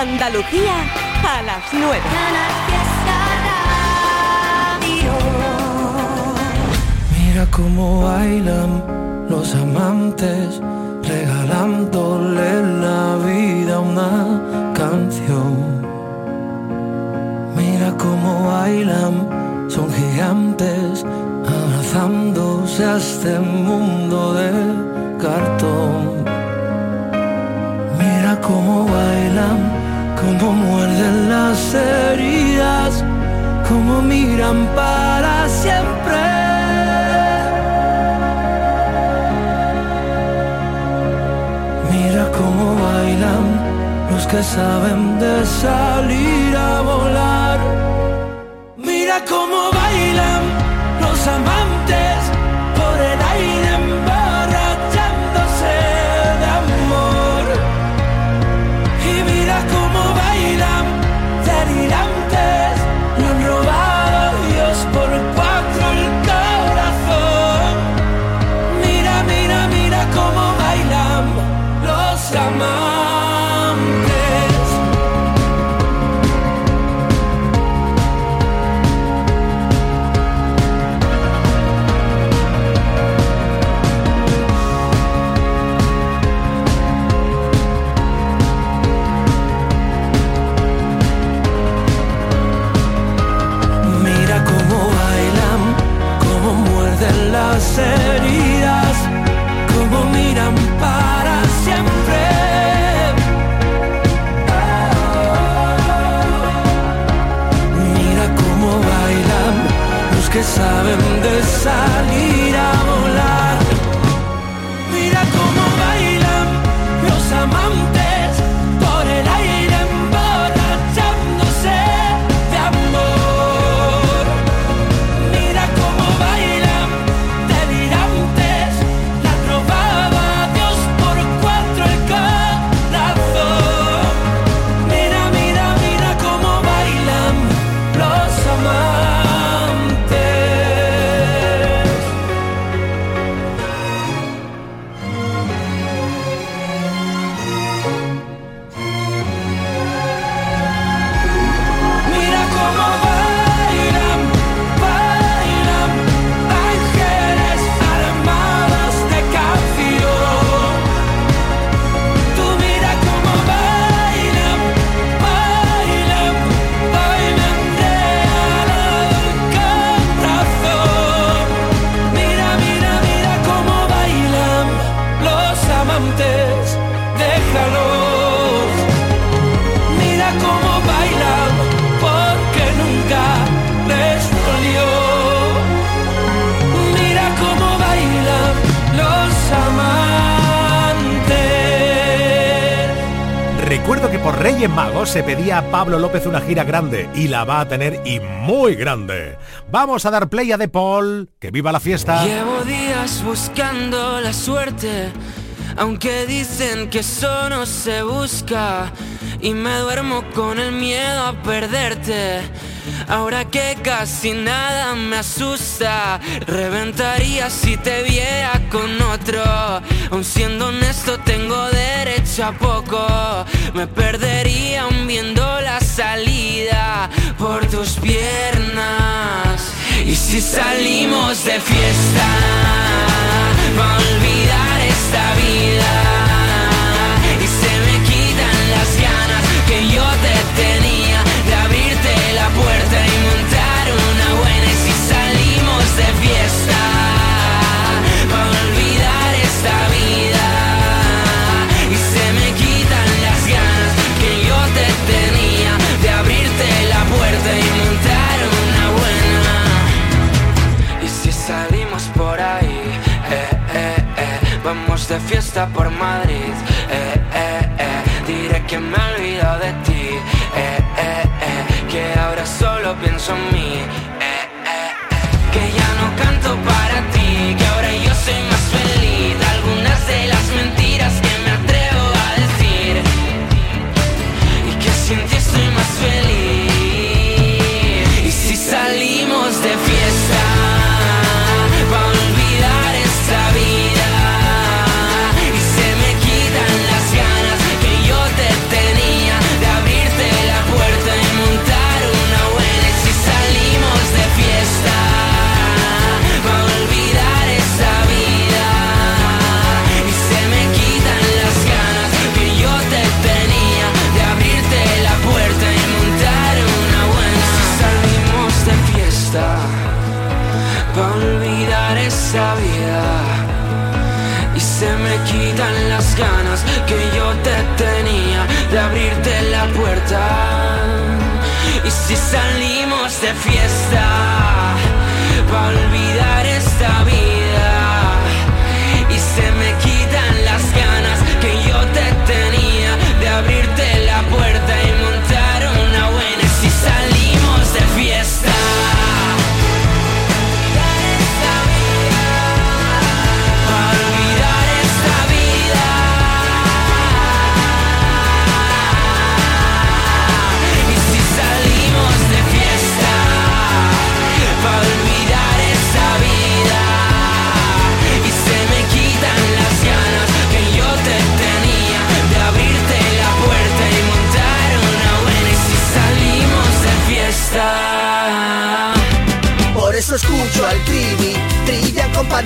Andalucía a las 9. Mira cómo bailan los amantes, regalándole la vida una canción. Mira cómo bailan, son gigantes, abrazándose a este mundo de cartón. Mira cómo bailan cómo muerden las heridas, cómo miran para siempre. Mira cómo bailan los que saben de salir a volar. Que saben de salir a volar. Mira cómo bailan los amantes por Reyes Magos se pedía a Pablo López una gira grande y la va a tener y muy grande. Vamos a dar play a De Paul, que viva la fiesta. Llevo días buscando la suerte, aunque dicen que eso no se busca. Y me duermo con el miedo a perderte. Ahora que casi nada me asusta, reventaría si te viera con otro. Aun siendo honesto, tengo a poco. Me perdería aún viendo la salida por tus piernas. Y si salimos de fiesta, va a olvidar de fiesta por Madrid, eh, eh, eh, diré que me he olvidado de ti, eh, eh, eh, que ahora solo pienso en mí, eh, eh, eh, que ya no canto para ti, que ahora yo soy Salimos de fiesta para olvidar.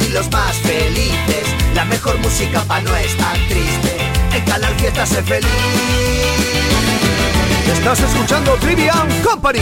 y los más felices. La mejor música pa' no estar triste. En Canal Fiesta se feliz. Estás escuchando Trivian Company.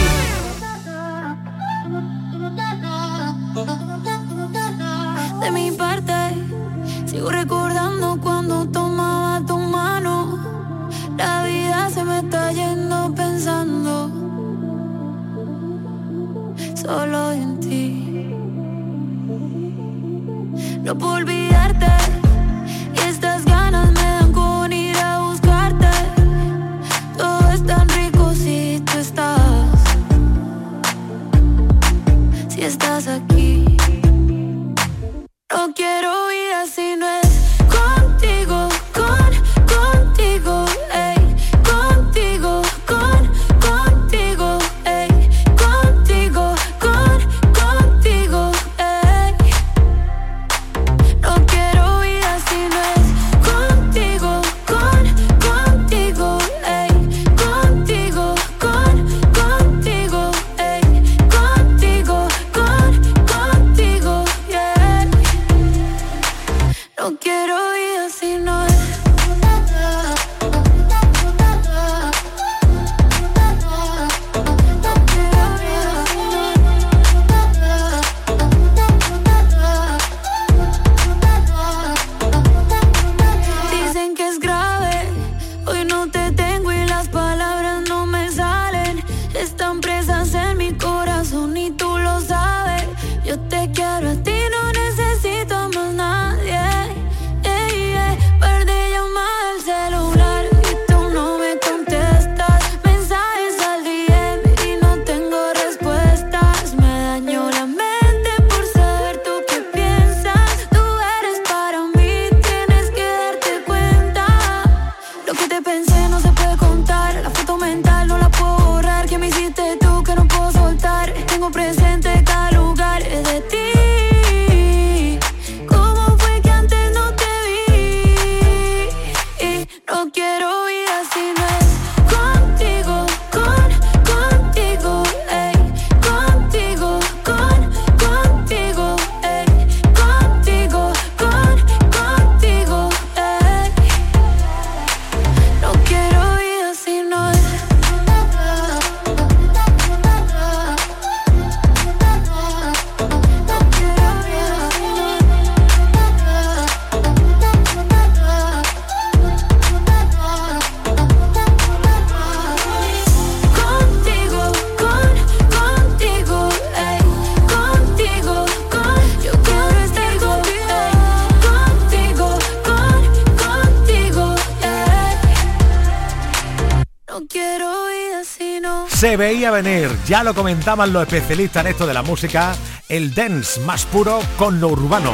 se veía venir, ya lo comentaban los especialistas en esto de la música, el dance más puro con lo urbano.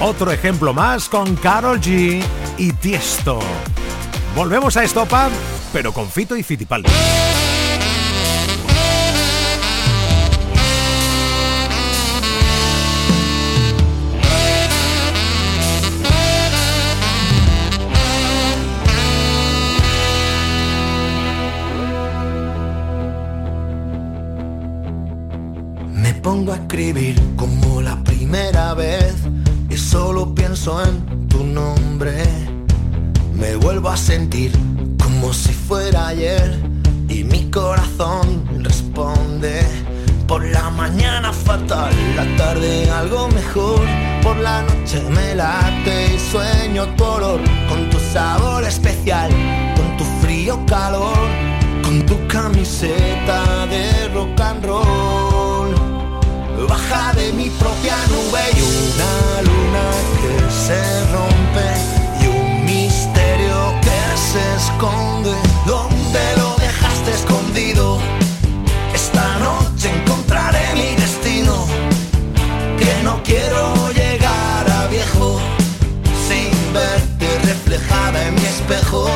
Otro ejemplo más con Carol G y Tiesto. Volvemos a Estopa, pero con Fito y Fitipaldi. pongo a escribir como la primera vez y solo pienso en tu nombre. Me vuelvo a sentir como si fuera ayer y mi corazón responde. Por la mañana fatal, la tarde algo mejor. Por la noche me late y sueño tu olor con tu sabor especial, con tu frío calor, con tu camiseta de rock and roll. Baja de mi propia nube y una luna que se rompe y un misterio que se esconde. ¿Dónde lo dejaste escondido? Esta noche encontraré mi destino, que no quiero llegar a viejo sin verte reflejada en mi espejo,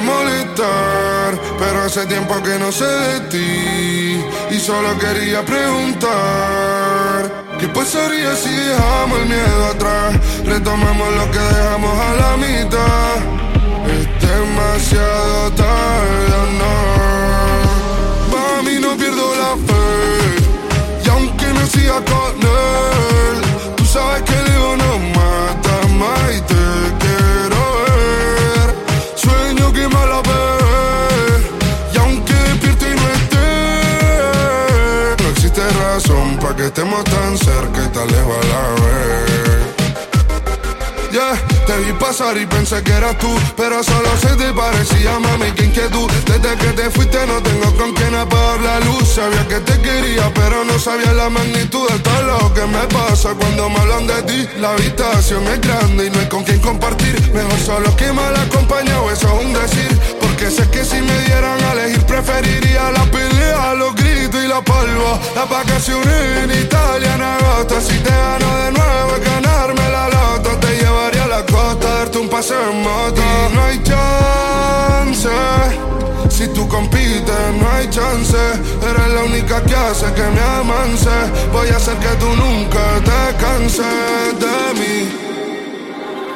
molestar, pero hace tiempo que no sé de ti y solo quería preguntar. ¿Qué pasaría si dejamos el miedo atrás? Retomamos lo que dejamos a la mitad. Es demasiado tarde, no. Mami, no pierdo la fe. Y aunque no siga con él, tú sabes que el ego no mata más y. Y aunque despierto y no esté, no existe razón para que estemos tan cerca y tan lejos a la vez. Te vi pasar y pensé que eras tú, pero solo se te parecía, mami, qué inquietud. Desde que te fuiste no tengo con quién apagar la luz. Sabía que te quería, pero no sabía la magnitud de todo lo que me pasa cuando me hablan de ti. La habitación es grande y no hay con quién compartir. Mejor solo que mal acompañado, eso es un decir. Porque sé que si me dieran a elegir, preferiría la pelea, los gritos y la polvo. Las vacaciones en Italia en agosto. Si te gano de nuevo, es ganarme la loto. Te llevaría a la costa, darte un paseo en moto. No hay chance. Si tú compites, no hay chance. Eres la única que hace que me amance. Voy a hacer que tú nunca te canses de mí.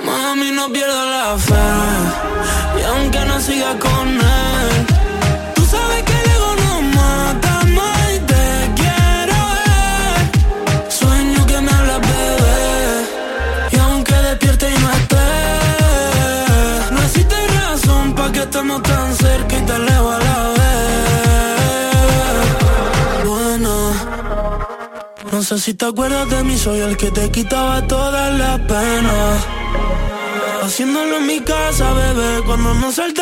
Mami, no pierdo la fe. Con él, tú sabes que el ego no mata más te quiero ver. Sueño que me hablas, bebé. Y aunque despierte y no esté, no existe razón para que estemos tan cerca y tan lejos a la vez. Bueno, no sé si te acuerdas de mí, soy el que te quitaba todas las penas. Haciéndolo en mi casa, bebé, cuando no saltaba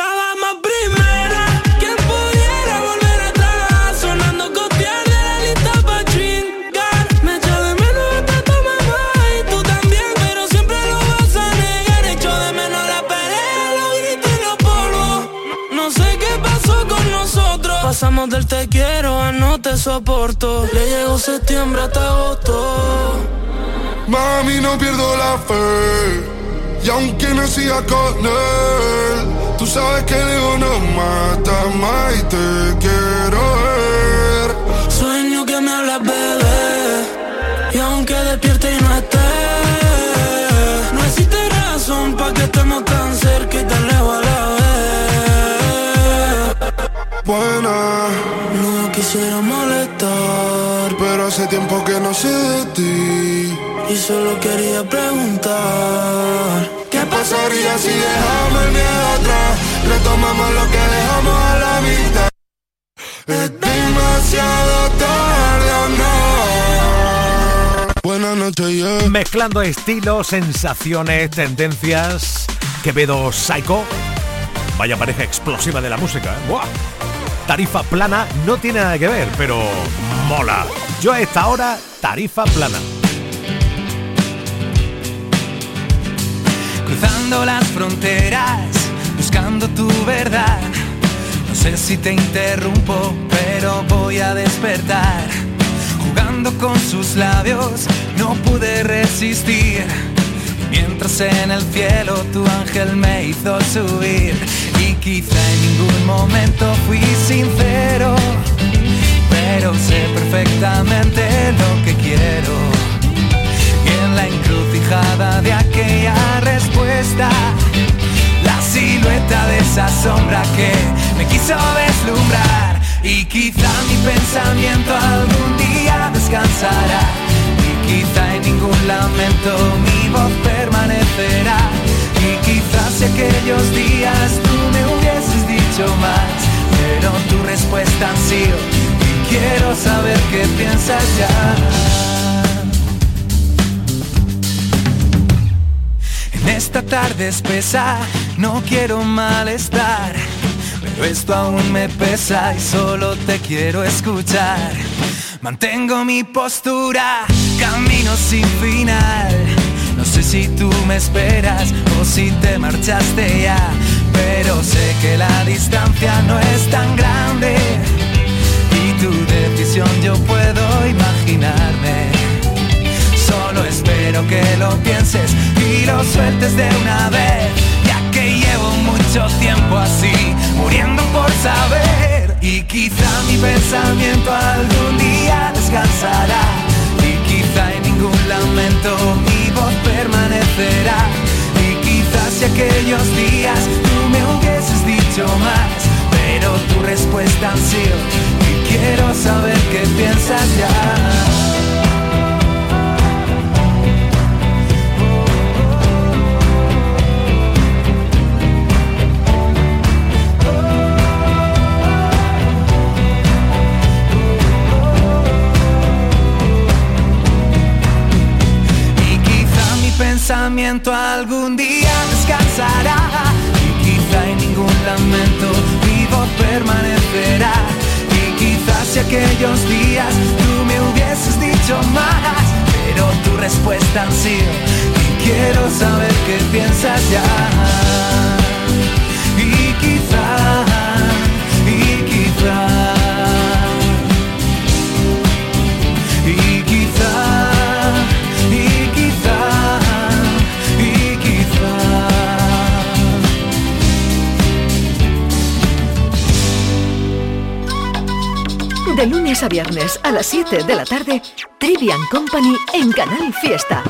Del te quiero a no te soporto. Le llegó septiembre hasta agosto. Mami, no pierdo la fe. Y aunque no siga con él, tú sabes que ego no mata más y te quiero ver. Sueño que me hablas, bebé. Y aunque despierte y no esté, no existe razón para que estemos tan cerca y tan lejos a la vez. Buena, No quisiera molestar, pero hace tiempo que no sé de ti. y solo quería preguntar. ¿Qué pasaría si dejamos el miedo atrás? Retomamos lo que dejamos a la mitad. Es demasiado tarde o no. Buenas noches, yeah. Mezclando estilos, sensaciones, tendencias. Quevedo Psycho. Vaya pareja explosiva de la música. ¿eh? ¡Buah! Tarifa plana no tiene nada que ver, pero mola. Yo a esta hora, tarifa plana. cruzando las fronteras, buscando tu verdad. No sé si te interrumpo, pero voy a despertar. Jugando con sus labios, no pude resistir. Mientras en el cielo tu ángel me hizo subir. Y quizá en ningún momento fui sincero, pero sé perfectamente lo que quiero. Y en la encrucijada de aquella respuesta, la silueta de esa sombra que me quiso deslumbrar. Y quizá mi pensamiento algún día descansará. Y quizá en ningún lamento mi voz permanecerá. Quizás si aquellos días tú me hubieses dicho más, pero tu respuesta ha sido, y quiero saber qué piensas ya. En esta tarde espesa no quiero malestar, pero esto aún me pesa y solo te quiero escuchar. Mantengo mi postura, camino sin final. Sé si tú me esperas o si te marchaste ya, pero sé que la distancia no es tan grande y tu decisión yo puedo imaginarme. Solo espero que lo pienses y lo sueltes de una vez, ya que llevo mucho tiempo así, muriendo por saber. Y quizá mi pensamiento algún día descansará, y quiero saber qué piensas ya. Y quizá mi pensamiento algún aquellos días tú me hubieses dicho más Pero tu respuesta ha sido quiero saber qué piensas ya a viernes a las 7 de la tarde, Trivian Company en Canal Fiesta.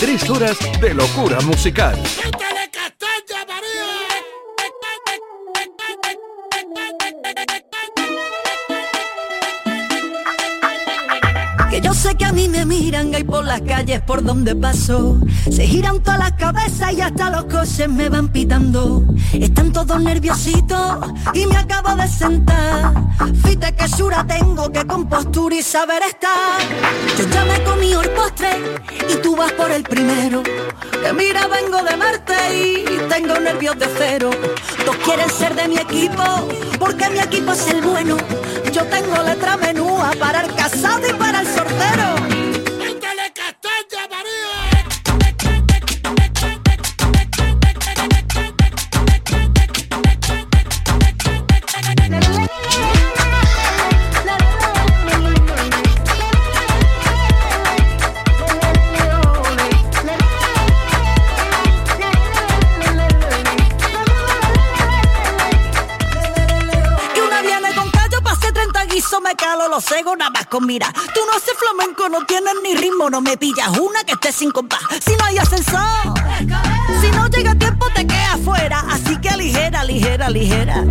Tres horas de locura musical. Miran ahí por las calles por donde paso. Se giran todas las cabezas y hasta los coches me van pitando. Están todos nerviositos y me acabo de sentar. Fíjate que sura tengo, que compostura y saber estar. Yo ya me comí el postre y tú vas por el primero. Que mira, vengo de Marte y tengo nervios de cero. Todos quieren ser de mi equipo porque mi equipo es el bueno. Yo tengo letra menúa para el casado y para el sortero. Mira. Tú no haces flamenco, no tienes ni ritmo, no me pillas una que esté sin compás. Si no hay ascensor, si no llega tiempo te quedas fuera. Así que ligera, ligera, ligera.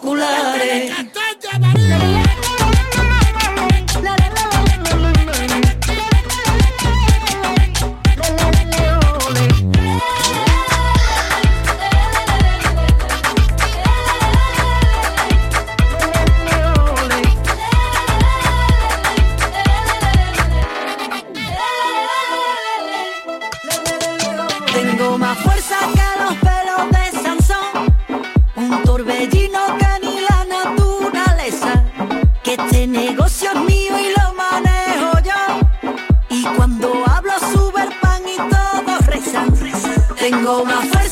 particulares. Eh. Los auriculares.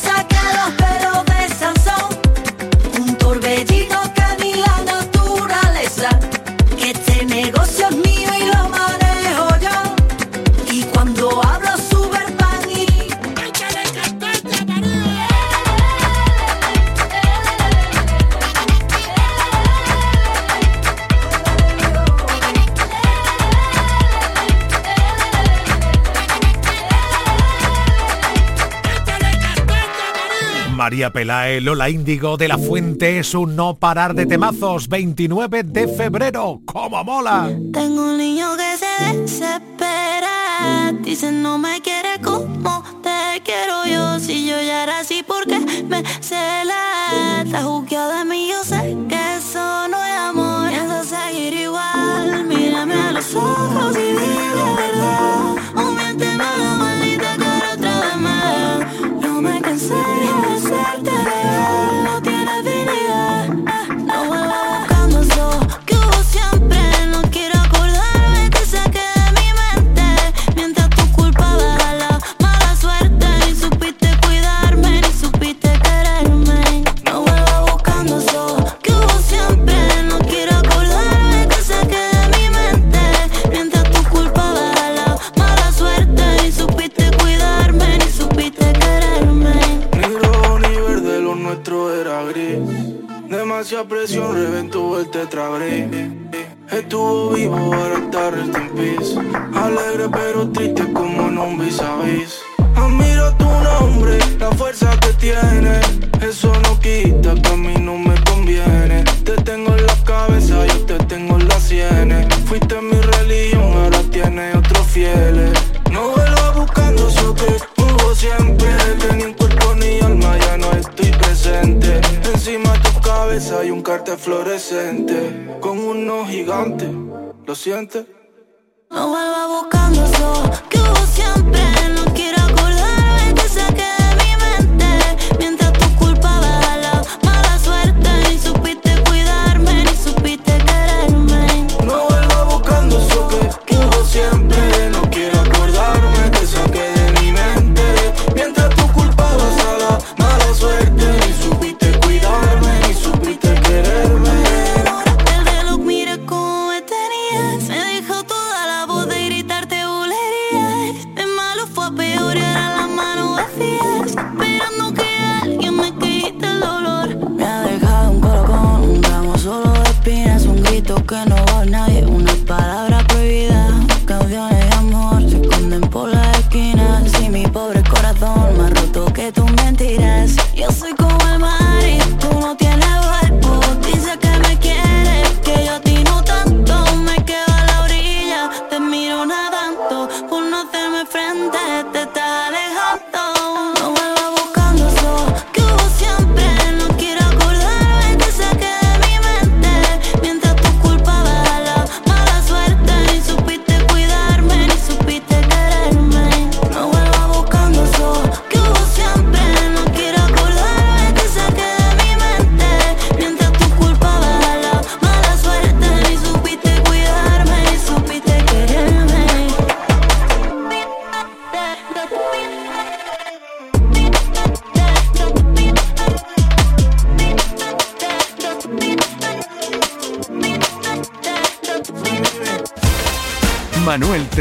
María Pelae, Lola Índigo de la Fuente es un no parar de temazos. 29 de febrero, ¡como mola! Tengo un niño que se desespera. Dice no me quiere como te quiero yo. Si yo ya era así, porque me cela? Está juzgado de mí, yo sé que eso no es amor. Pienso seguir igual. Mírame a los ojos y dime la verdad. Miente No me cansé. Reventó el tetrabric Estuvo vivo, ahora está rest in Alegre pero triste como en un vis a vis Admiro tu nombre, la fuerza que tiene con unos gigantes. ¿Lo sientes? No vuelva buscando eso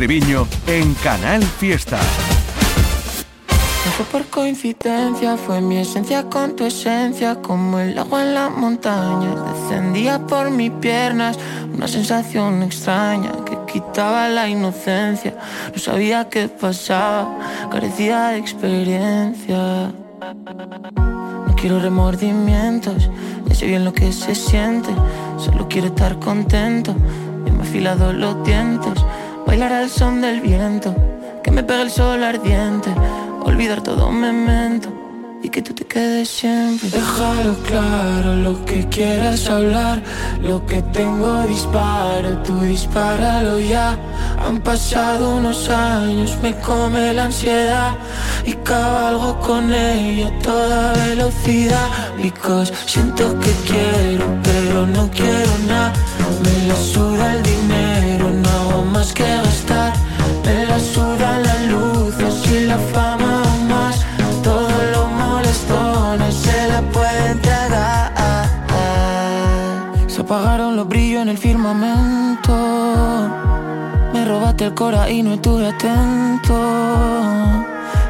en Canal Fiesta. No fue por coincidencia, fue mi esencia con tu esencia, como el agua en la montaña. Descendía por mis piernas una sensación extraña que quitaba la inocencia. No sabía qué pasaba, carecía de experiencia. No quiero remordimientos, ya sé bien lo que se siente. Solo quiero estar contento, y me he afilado los dientes Bailar al son del viento, que me pegue el sol ardiente. Olvidar todo memento y que tú te quedes siempre. Déjalo claro, lo que quieras hablar, lo que tengo disparo, tú dispáralo ya. Han pasado unos años, me come la ansiedad y cabalgo con ella toda velocidad. Because siento que quiero, pero no quiero nada. Me la suda el dinero, más que gastar. Me la suda la luz, y la fama más. Todo lo molestones se la puede entregar. Se apagaron los brillos en el firmamento. Me robaste el cora y no estuve atento.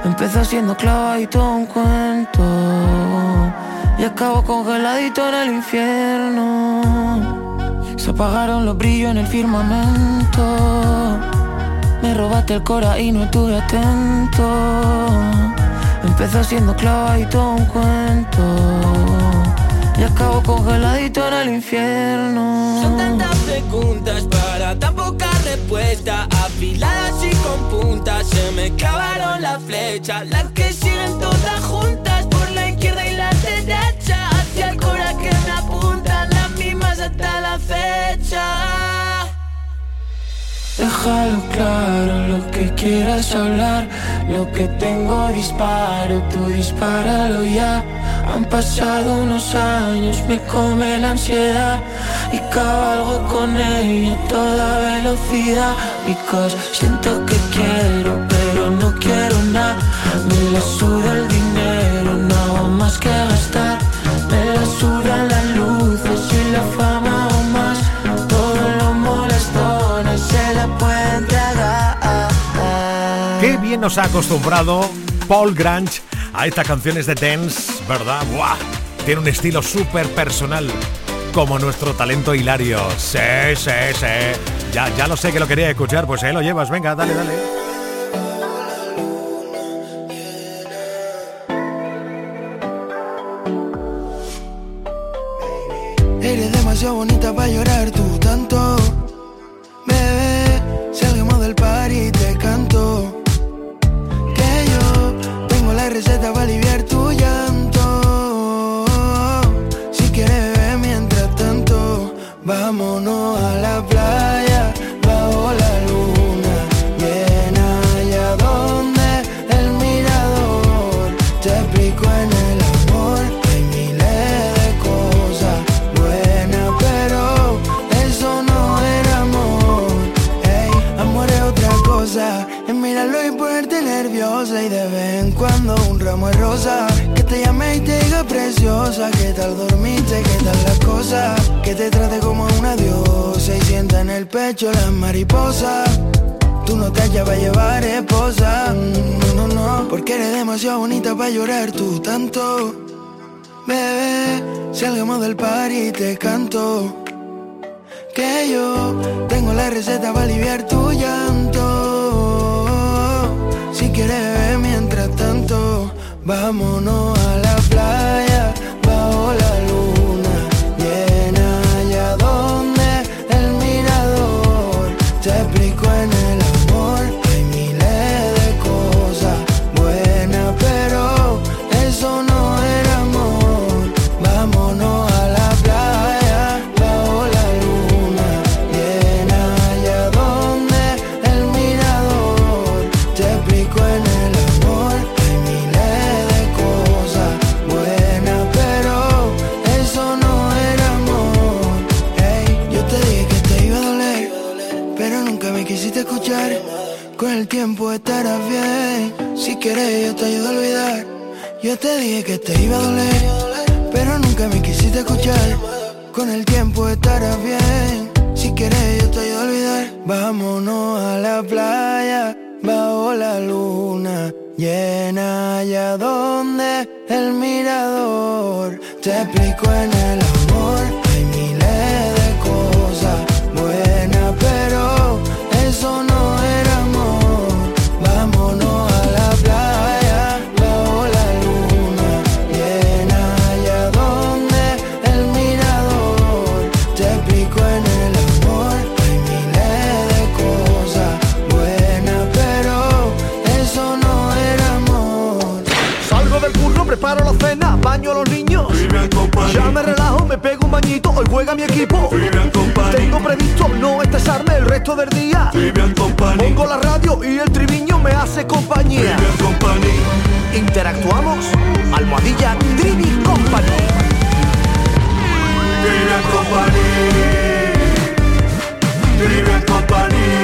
Empezó siendo clavadito un cuento. Y acabo congeladito en el infierno. Se apagaron los brillos en el firmamento. Me robaste el cora y no estuve atento. Empezó siendo clavadito un cuento. Y acabo congeladito en el infierno. Son tantas preguntas para tan poca respuesta. Afiladas y con puntas. Se me clavaron las flechas. Las que siguen todas juntas por la izquierda y la derecha. Mismas hasta la fecha. Déjalo claro, lo que quieras hablar, lo que tengo disparo, tú dispáralo ya. Han pasado unos años, me come la ansiedad y cabalgo con ella a toda velocidad. Because siento que quiero, pero no quiero nada. Me la suda el dinero, no hago más que gastar. Nos ha acostumbrado Paul Grange a estas canciones de dance, ¿verdad? ¡Buah! Tiene un estilo súper personal, como nuestro talento hilario. Sí, sí, sí. Ya, ya lo sé que lo quería escuchar, pues ahí lo llevas. Venga, dale, dale. Eres demasiado bonita para llorar tú la receta nerviosa y de vez en cuando un ramo de rosa. Que te llame y te diga preciosa. ¿Qué tal dormiste? ¿Qué tal las cosas? Que te trate como una diosa y sienta en el pecho las mariposas. Tú no te hallas para llevar esposa, no, no, no, porque eres demasiado bonita para llorar tú tanto. Bebé, salgamos del par y te canto. Que yo tengo la receta para aliviar tu llanto. Si quieres beber mientras tanto, vámonos a la playa bajo la luna tiempo estarás bien. Si quieres yo te ayudo a olvidar. Yo te dije que te iba a doler pero nunca me quisiste escuchar. Con el tiempo estarás bien. Si quieres yo te ayudo a olvidar. Vámonos a la playa bajo la luna llena. Allá donde el mirador te explico en el amor juega mi equipo. Tengo previsto no estresarme el resto del día. Pongo la radio y el triviño me hace compañía. Interactuamos, almohadilla Trivi Company. Trivian Company. Trivian Company.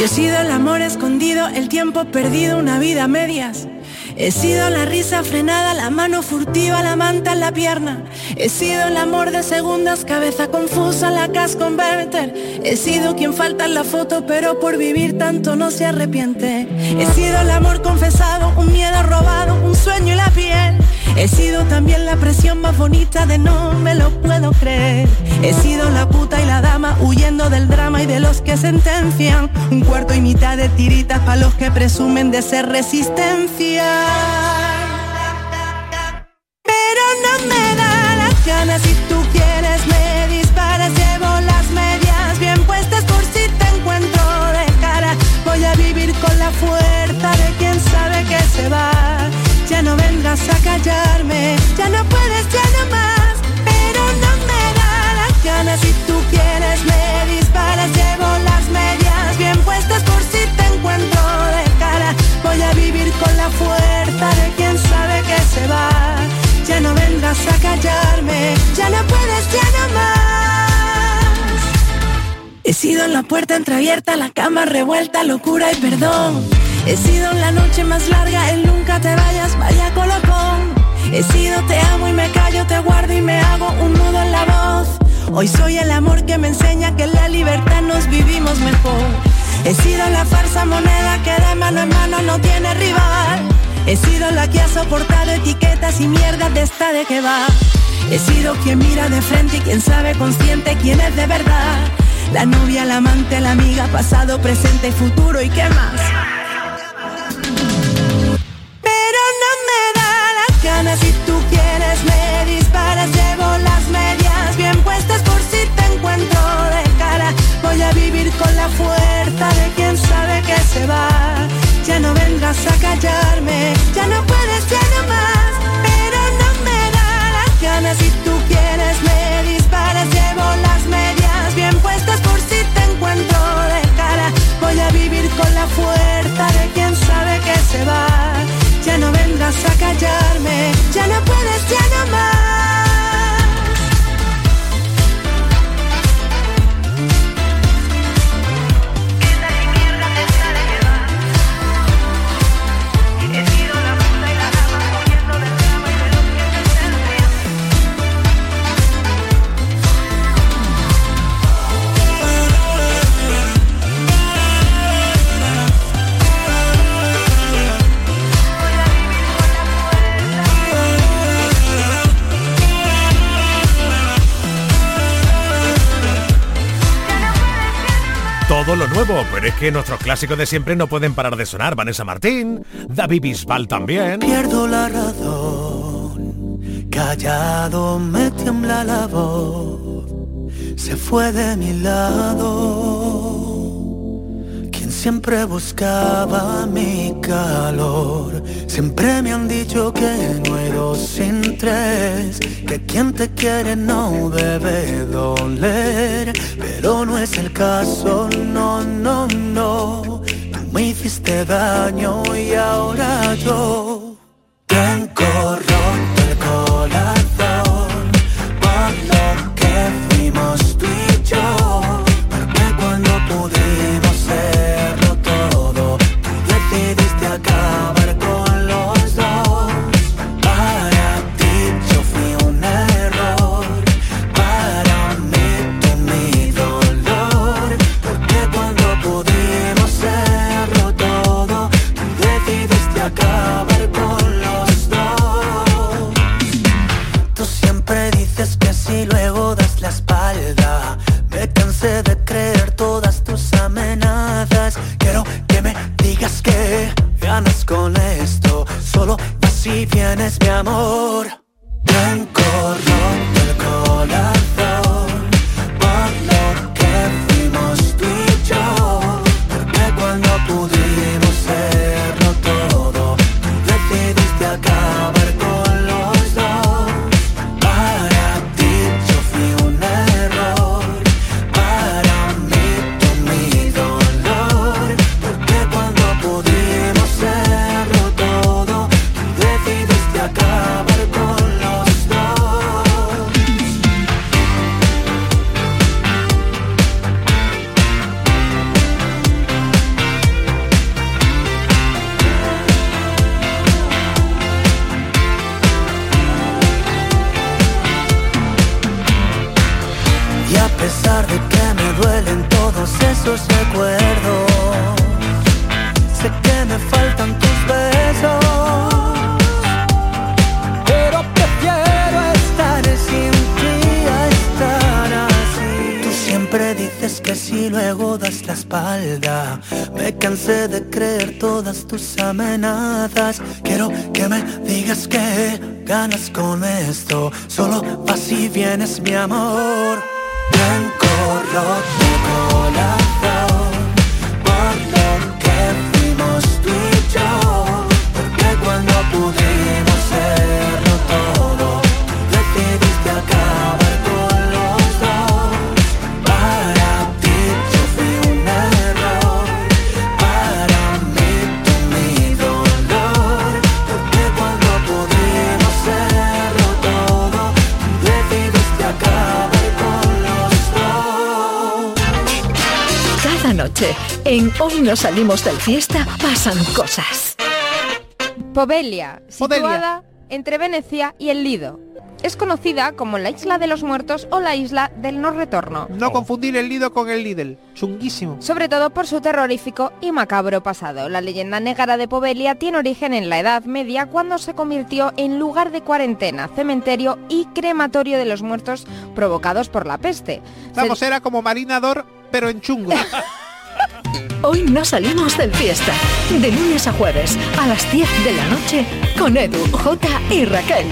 He sido el amor escondido, el tiempo perdido, una vida a medias. He sido la risa frenada, la mano furtiva, la manta en la pierna. He sido el amor de segundas, cabeza confusa, la cash converter. He sido quien falta en la foto, pero por vivir tanto no se arrepiente. He sido el amor confesado, un miedo robado, un sueño y la piel. He sido también la presión más bonita de no me lo puedo creer. He sido la puta y la dama huyendo del drama y de los que sentencian. Un cuarto y mitad de tiritas para los que presumen de ser resistencia. Pero no me da las ganas si tú vengas a callarme, ya no puedes, ya no más. Pero no me da las ganas si tú quieres me disparas. Llevo las medias bien puestas por si te encuentro de cara. Voy a vivir con la fuerza de quien sabe que se va. Ya no vengas a callarme, ya no puedes, ya no más. He sido en la puerta entreabierta, la cama revuelta, locura y perdón. He sido la noche más larga, el nunca te vayas, vaya colocón. He sido te amo y me callo, te guardo y me hago un nudo en la voz. Hoy soy el amor que me enseña que en la libertad nos vivimos mejor. He sido la farsa moneda que de mano en mano no tiene rival. He sido la que ha soportado etiquetas y mierdas de esta de que va. He sido quien mira de frente y quien sabe consciente quién es de verdad. La novia, la amante, la amiga, pasado, presente y futuro y qué más. Si tú quieres me disparas. Llevo las medias bien puestas por si te encuentro de cara. Voy a vivir con la fuerza de quien sabe que se va. Ya no vengas a callarme, ya no puedes, ya no más. Pero no me da las ganas si tú quieres me disparas. Llevo las medias bien puestas por si te encuentro de cara. Voy a vivir con la fuerza de quien sabe que se va. Vengas a callarme, ya no puedes, ya no más. Todo lo nuevo, pero es que nuestros clásicos de siempre no pueden parar de sonar. Vanessa Martín, David Bisbal también. Pierdo la razón, callado me tiembla la voz, se fue de mi lado siempre buscaba mi calor. Siempre me han dicho que no hay dos sin tres, que quien te quiere no debe doler. Pero no es el caso, no, no, no. Tú me hiciste daño y ahora yo amor. De creer todas tus amenazas. Quiero que me digas que ganas con esto. Solo vas y vienes mi amor. Blanco roto el en Hoy no salimos del fiesta, pasan cosas. Povelia, Povelia. situada entre Venecia y el Lido. Es conocida como la Isla de los Muertos o la Isla del No Retorno. No confundir el Lido con el Lidl. Chunguísimo. Sobre todo por su terrorífico y macabro pasado. La leyenda negra de Povelia tiene origen en la Edad Media cuando se convirtió en lugar de cuarentena, cementerio y crematorio de los muertos provocados por la peste. Vamos, era como marinador, pero en chungo. Hoy no salimos del fiesta. De lunes a jueves, a las 10 de la noche, con Edu, J y Raquel.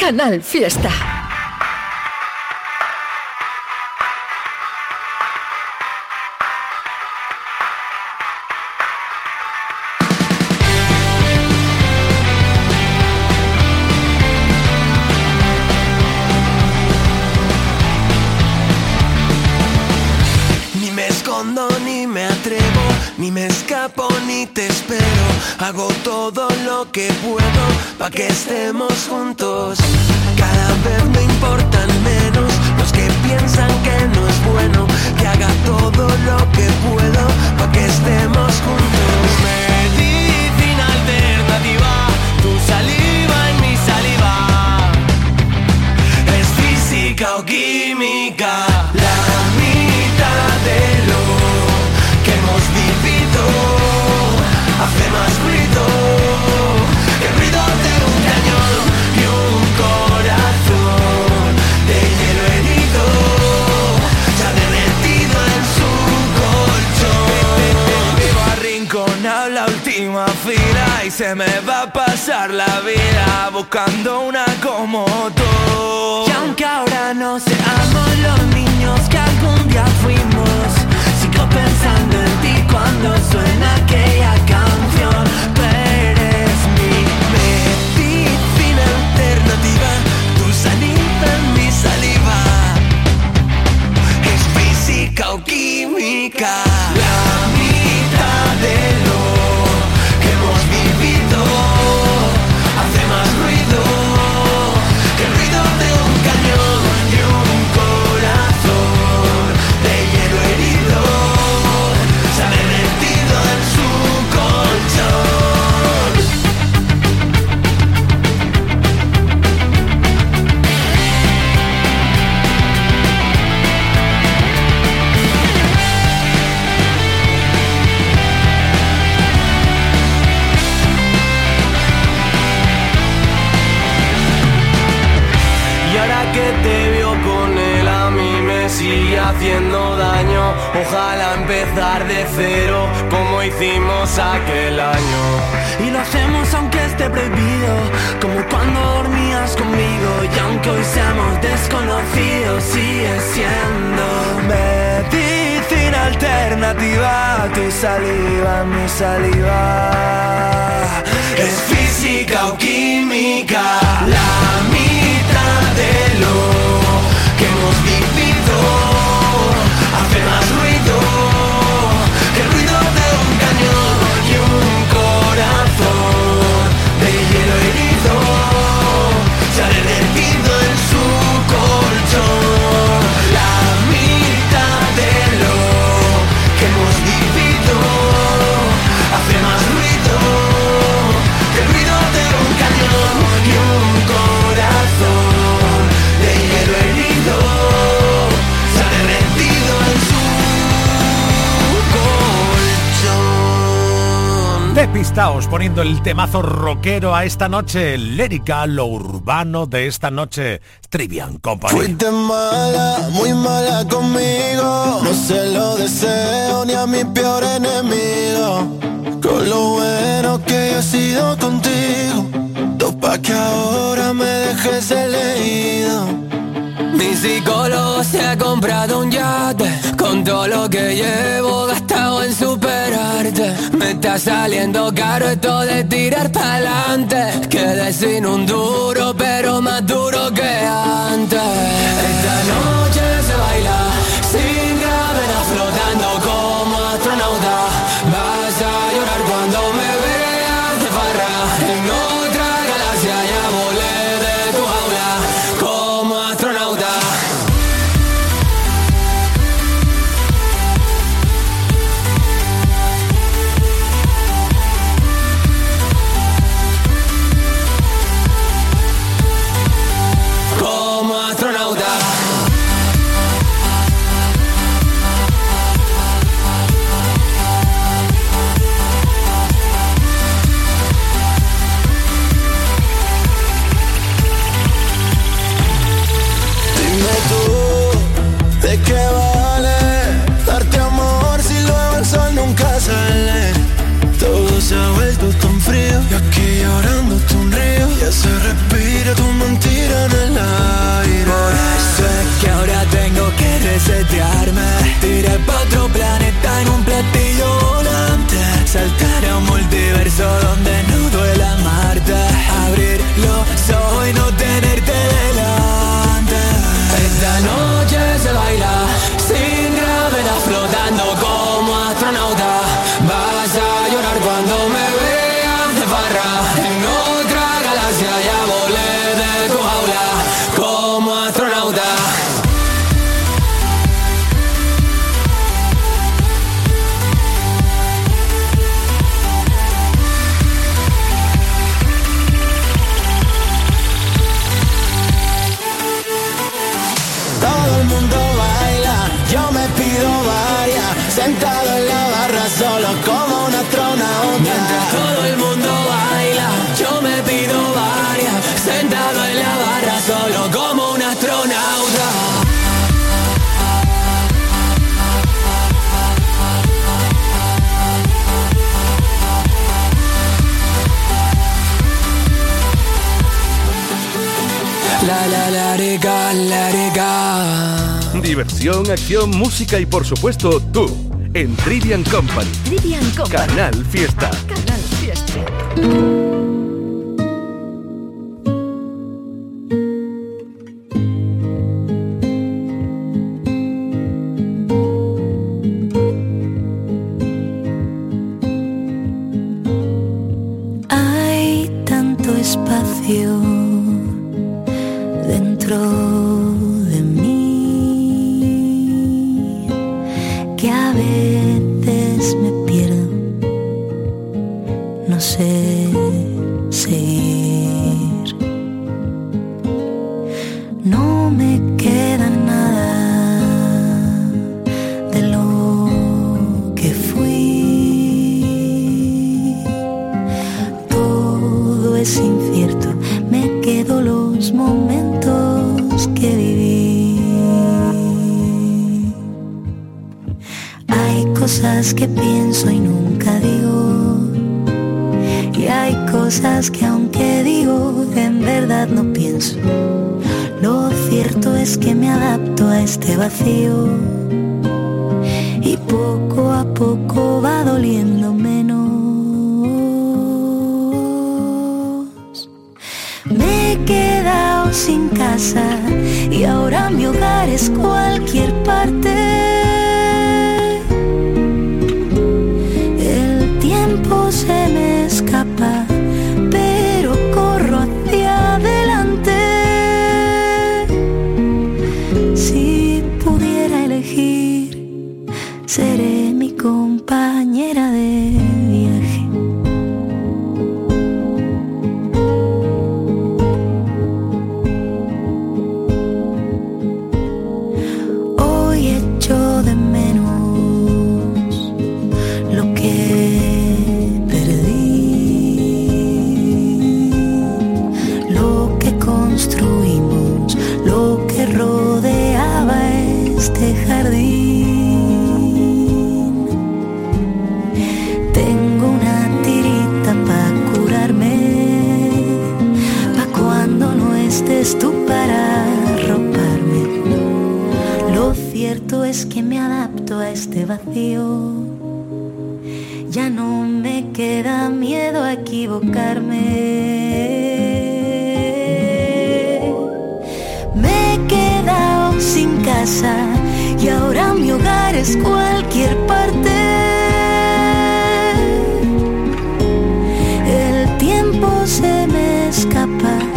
Canal Fiesta. Que estemos dedicando el temazo rockero a esta noche, lérica, lo urbano de esta noche, Trivian Company. Fuiste mala, muy mala conmigo, no se lo deseo ni a mi peor enemigo. Con lo bueno que he sido contigo, dos pa' que ahora me dejes elegido mi psicólogo se ha comprado un yate Con todo lo que llevo gastado en superarte. Me está saliendo caro esto de tirar pa'lante. Quedé sin un duro pero más duro que antes. Esta noche se baila irse pa' otro planeta en un platillo volante, saltar a un multiverso donde no Diversión, acción, música y por supuesto tú en Trivian Company. Trivian Company. Canal Fiesta. Canal Fiesta. Hay cosas que pienso y nunca digo. Y hay cosas que aunque digo, en verdad no pienso. Lo cierto es que me adapto a este vacío. Y poco a poco va doliendo menos. Me he quedado sin casa y ahora mi hogar es cualquier parte este vacío. Ya no me queda miedo a equivocarme. Me he quedado sin casa y ahora mi hogar es cualquier parte. El tiempo se me escapa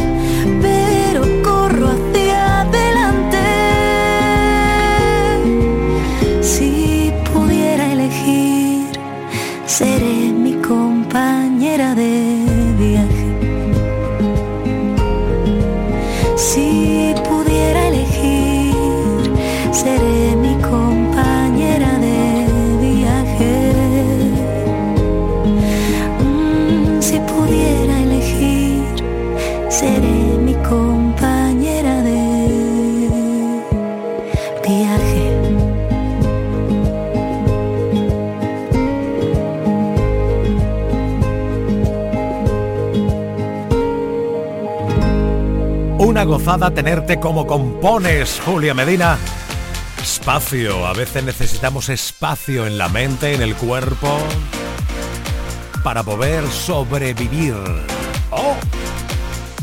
gozada tenerte como compones, Julia Medina. Espacio, a veces necesitamos espacio en la mente, en el cuerpo, para poder sobrevivir. ¡Oh!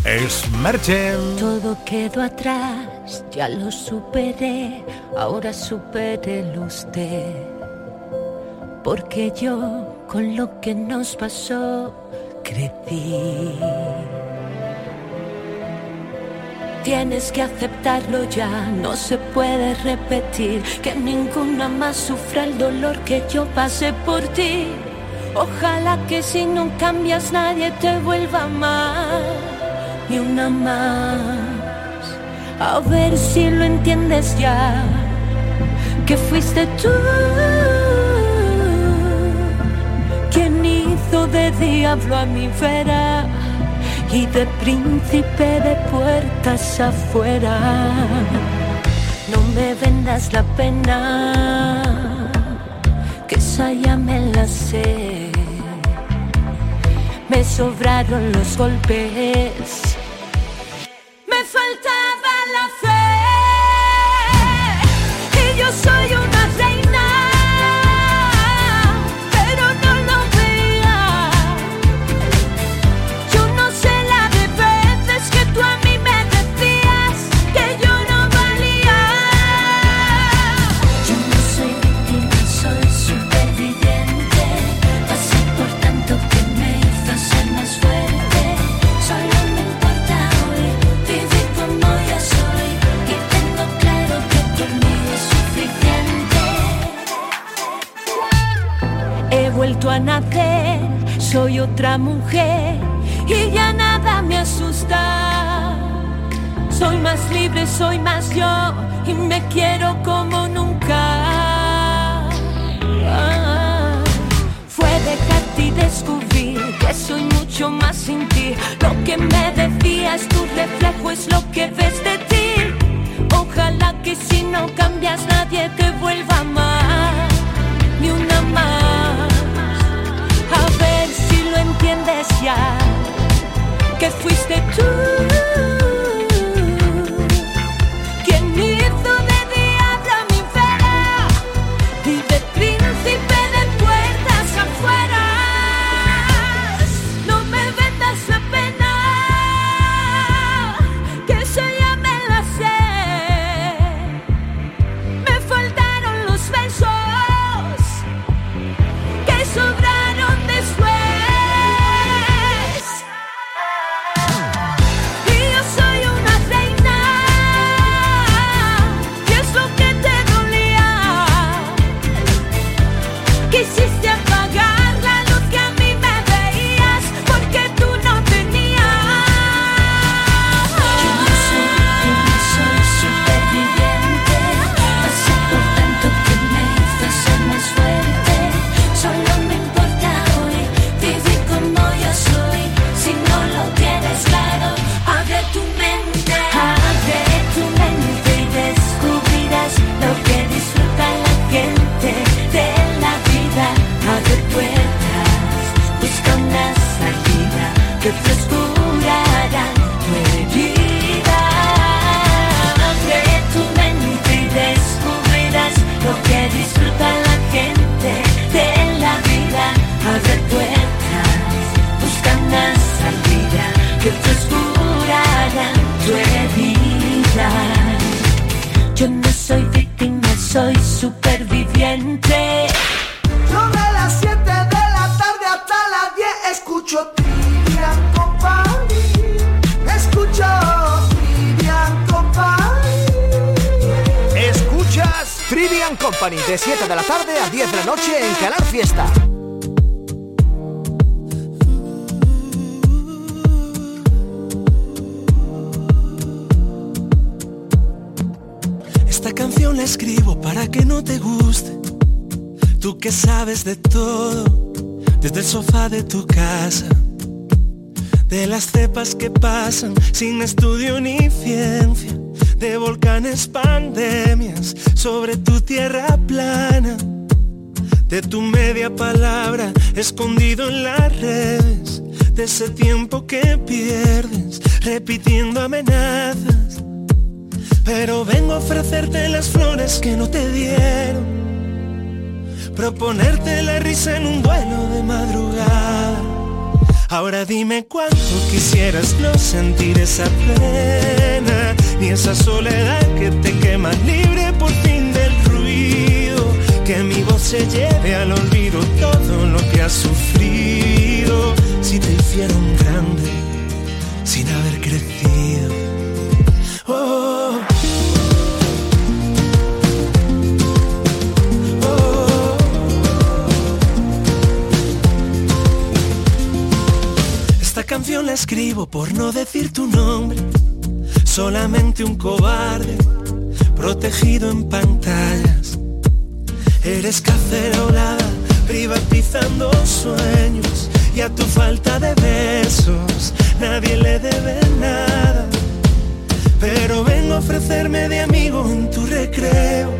Es Merche. Todo quedó atrás, ya lo superé, ahora superé usted. Porque yo, con lo que nos pasó, crecí. Tienes que aceptarlo ya, no se puede repetir que ninguna más sufra el dolor que yo pasé por ti. Ojalá que si no cambias nadie te vuelva mal, ni una más. A ver si lo entiendes ya, que fuiste tú quien hizo de diablo a mi vera y de príncipe de puertas afuera. No me vendas la pena, que esa ya me la sé. Me sobraron los golpes, me falta mujer y ya nada me asusta. Soy más libre, soy más yo y me quiero como nunca. fue dejarte y descubrir que soy mucho más sin ti. Lo que me decías, tu reflejo es lo que ves de ti. Ojalá que si no cambias nadie te vuelva a amar, ni una más entiendes ya que fuiste tú. Sin estudio ni ciencia de volcanes, pandemias sobre tu tierra plana, de tu media palabra escondido en las redes, de ese tiempo que pierdes repitiendo amenazas. Pero vengo a ofrecerte las flores que no te dieron, proponerte la risa en un vuelo de madrugada. Ahora dime cuánto quisieras no sentir esa pena ni esa soledad que te quema libre por fin del ruido. Que mi voz se lleve al olvido todo lo que has sufrido. Si te hicieron grande sin haber crecido. Oh. Canción la escribo por no decir tu nombre solamente un cobarde protegido en pantallas. Eres cacerolada, privatizando sueños y a tu falta de besos nadie le debe nada. Pero vengo a ofrecerme de amigo en tu recreo.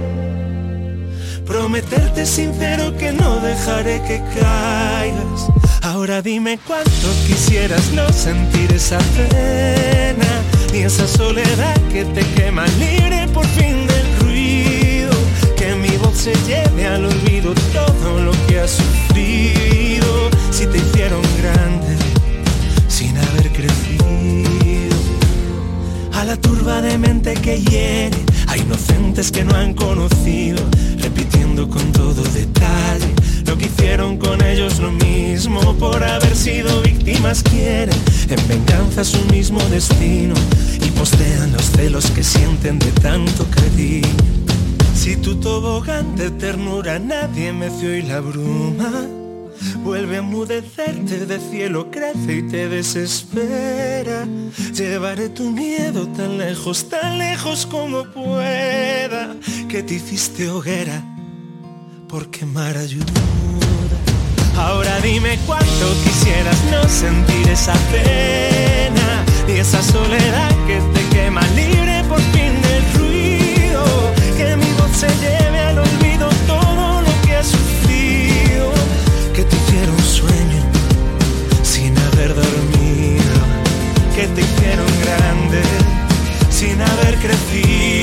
Prometerte sincero que no dejaré que caigas. Ahora dime cuánto quisieras no sentir esa pena ni esa soledad que te quema libre por fin del ruido. Que mi voz se lleve al olvido todo lo que has sufrido. Si te hicieron grande sin haber crecido. A la turba de mente que hiere, a inocentes que no han conocido, repitiendo con todo detalle lo que hicieron con ellos lo mismo por haber sido víctimas quieren en venganza su mismo destino y postean los celos que sienten de tanto creer. Si tu tobogán de ternura nadie meció y la bruma Vuelve a emudecerte de cielo, crece y te desespera. Llevaré tu miedo tan lejos, tan lejos como pueda, que te hiciste hoguera por quemar ayuda. Ahora dime cuánto quisieras no sentir esa pena y esa soledad que te quema libre por fin del ruido. Que mi voz se lleve al olvido todo lo que has sufrido. Que te hicieron sueño sin haber dormido. Que te hicieron grande sin haber crecido.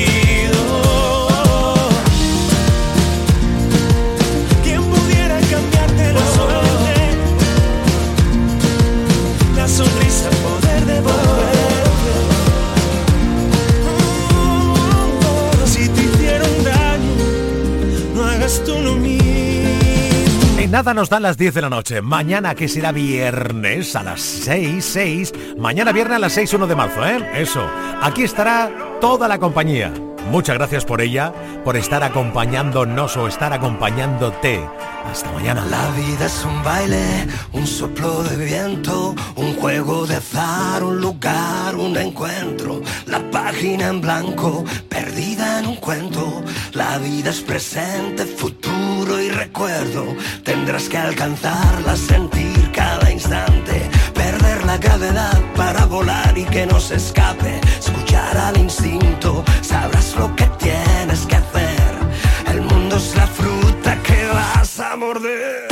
Nada nos dan las 10 de la noche. Mañana que será viernes a las 6, 6. Mañana viernes a las 6, 1 de marzo, ¿eh? Eso. Aquí estará toda la compañía. Muchas gracias por ella, por estar acompañándonos o estar acompañándote. Hasta mañana. La vida es un baile, un soplo de viento, un juego de azar, un lugar, un encuentro. La página en blanco, perdida en un cuento. La vida es presente, futuro y recuerdo. Tendrás que alcanzarla, sentir cada instante. Perder la gravedad para volar y que no se escape. Escuchar al instinto, sabrás lo que tienes que hacer. Morder.